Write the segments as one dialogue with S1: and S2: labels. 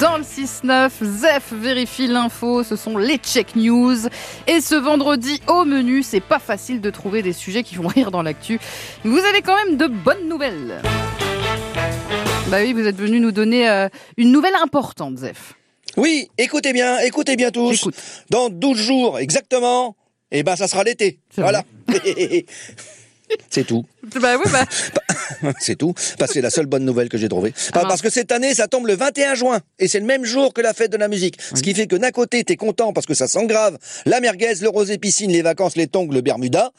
S1: Dans le 6-9, Zef vérifie l'info, ce sont les check news. Et ce vendredi, au menu, c'est pas facile de trouver des sujets qui font rire dans l'actu. Vous avez quand même de bonnes nouvelles. Bah oui, vous êtes venu nous donner euh, une nouvelle importante, Zef.
S2: Oui, écoutez bien, écoutez bien tous.
S1: Écoute.
S2: Dans 12 jours exactement, eh ben ça sera l'été. Voilà. C'est tout.
S1: Bah oui, bah.
S2: C'est tout. Parce que c'est la seule bonne nouvelle que j'ai trouvée. Pas- Parce que cette année, ça tombe le 21 juin. Et c'est le même jour que la fête de la musique. Ce qui fait que d'un côté, t'es content parce que ça sent grave. La merguez, le rosé piscine, les vacances, les tongs, le Bermuda.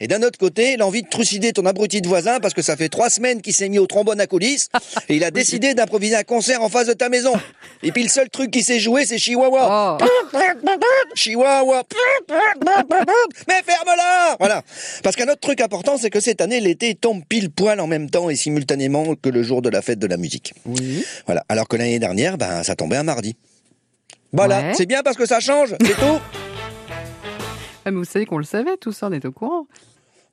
S2: Et d'un autre côté, l'envie de trucider ton abruti de voisin parce que ça fait trois semaines qu'il s'est mis au trombone à coulisses. et il a décidé d'improviser un concert en face de ta maison. Et puis le seul truc qui s'est joué, c'est Chihuahua.
S1: Oh.
S2: Chihuahua. Mais ferme-la Voilà. Parce qu'un autre truc important, c'est que cette année, l'été tombe pile poil en même temps et simultanément que le jour de la fête de la musique.
S1: Oui.
S2: Voilà. Alors que l'année dernière, ben, ça tombait un mardi. Voilà.
S1: Ouais.
S2: C'est bien parce que ça change, c'est tout.
S1: Ah, mais vous savez qu'on le savait, tout ça, on est au courant.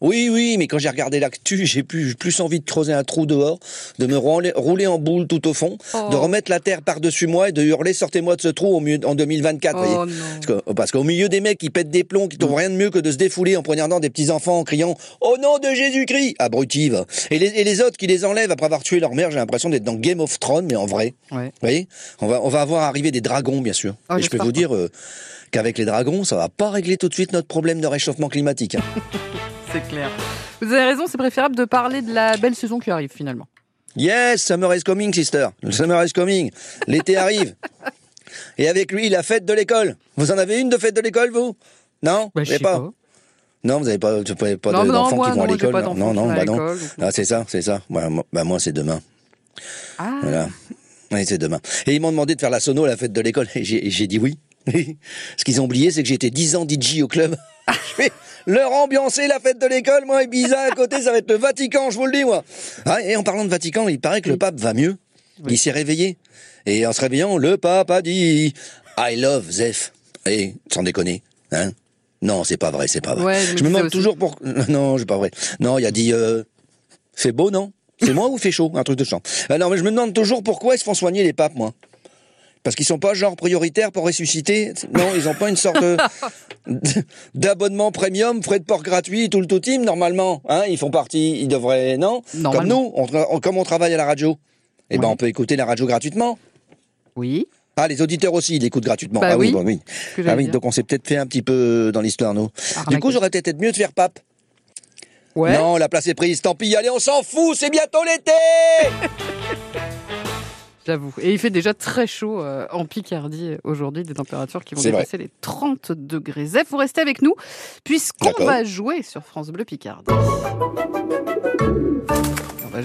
S2: Oui, oui, mais quand j'ai regardé l'actu, j'ai plus, plus envie de creuser un trou dehors, de me rouler, rouler en boule tout au fond,
S1: Oh.
S2: de remettre la terre par-dessus moi et de hurler sortez-moi de ce trou au mieux, en 2024.
S1: Oh
S2: voyez. Parce qu'au milieu des mecs qui pètent des plombs, qui trouvent rien de mieux que de se défouler en poignardant des petits enfants en criant Au nom de Jésus-Christ Abruti, va. Et les, et les autres qui les enlèvent après avoir tué leur mère, j'ai l'impression d'être dans Game of Thrones, mais en vrai.
S1: Ouais.
S2: Vous voyez? On va, on va avoir arrivé des dragons, bien sûr.
S1: Ah,
S2: et je peux vous dire euh, qu'avec les dragons, ça va pas régler tout de suite notre problème de réchauffement climatique. hein.
S1: C'est clair. Vous avez raison, c'est préférable de parler de la belle saison qui arrive finalement.
S2: Yes, summer is coming, sister. Le summer is coming. L'été arrive. Et avec lui, la fête de l'école. Vous en avez une de fête de l'école, vous? Non?
S1: Bah, je sais pas.
S2: Non, vous n'avez pas, pas d'enfants qui vont à
S1: non,
S2: l'école
S1: pas
S2: non,
S1: d'enfants
S2: non, non, bah non. Ah, c'est ça, c'est ça. Bah, moi, bah, moi, c'est demain.
S1: Ah,
S2: Voilà. Oui, c'est demain. Et ils m'ont demandé de faire la sono à la fête de l'école. Et j'ai et j'ai dit oui. Ce qu'ils ont oublié, c'est que j'étais 10 ans DJ au club. Je vais leur ambiancer la fête de l'école, moi, et Ibiza à côté, ça va être le Vatican, je vous le dis, moi. Ah, et en parlant de Vatican, il paraît que le pape va mieux. Il s'est réveillé. Et en se réveillant, le pape a dit I love Zef. Et sans déconner, hein Non, c'est pas vrai, c'est pas vrai.
S1: Ouais, je me
S2: demande toujours pour. Non, c'est pas vrai. Non, il a dit euh, fait beau, non? C'est moi ou fait chaud? Un truc de chant. Non, mais je me demande toujours pourquoi ils se font soigner les papes, moi? Parce qu'ils sont pas genre prioritaires pour ressusciter. Non, ils ont pas une sorte d'abonnement premium, frais de port gratuit, tout le tout team normalement. Hein, ils font partie, ils devraient non? Comme nous, on, tra- on- comme on travaille à la radio, eh ben on peut écouter la radio gratuitement.
S1: oui.
S2: Ah, les auditeurs aussi, ils l'écoutent gratuitement.
S1: Bah
S2: ah oui,
S1: oui,
S2: bon, oui. Ah oui, donc on s'est peut-être fait un petit peu dans l'histoire, nous. Du
S1: Arnaqué.
S2: coup, j'aurais peut-être mieux de faire pape.
S1: Ouais.
S2: Non, la place est prise, tant pis, allez, on s'en fout, c'est bientôt l'été
S1: J'avoue. Et il fait déjà très chaud euh, en Picardie euh, aujourd'hui, des températures qui vont
S2: vrai.
S1: dépasser les 30 degrés. Zef, vous restez avec nous, puisqu'on va jouer sur France Bleu Picardie.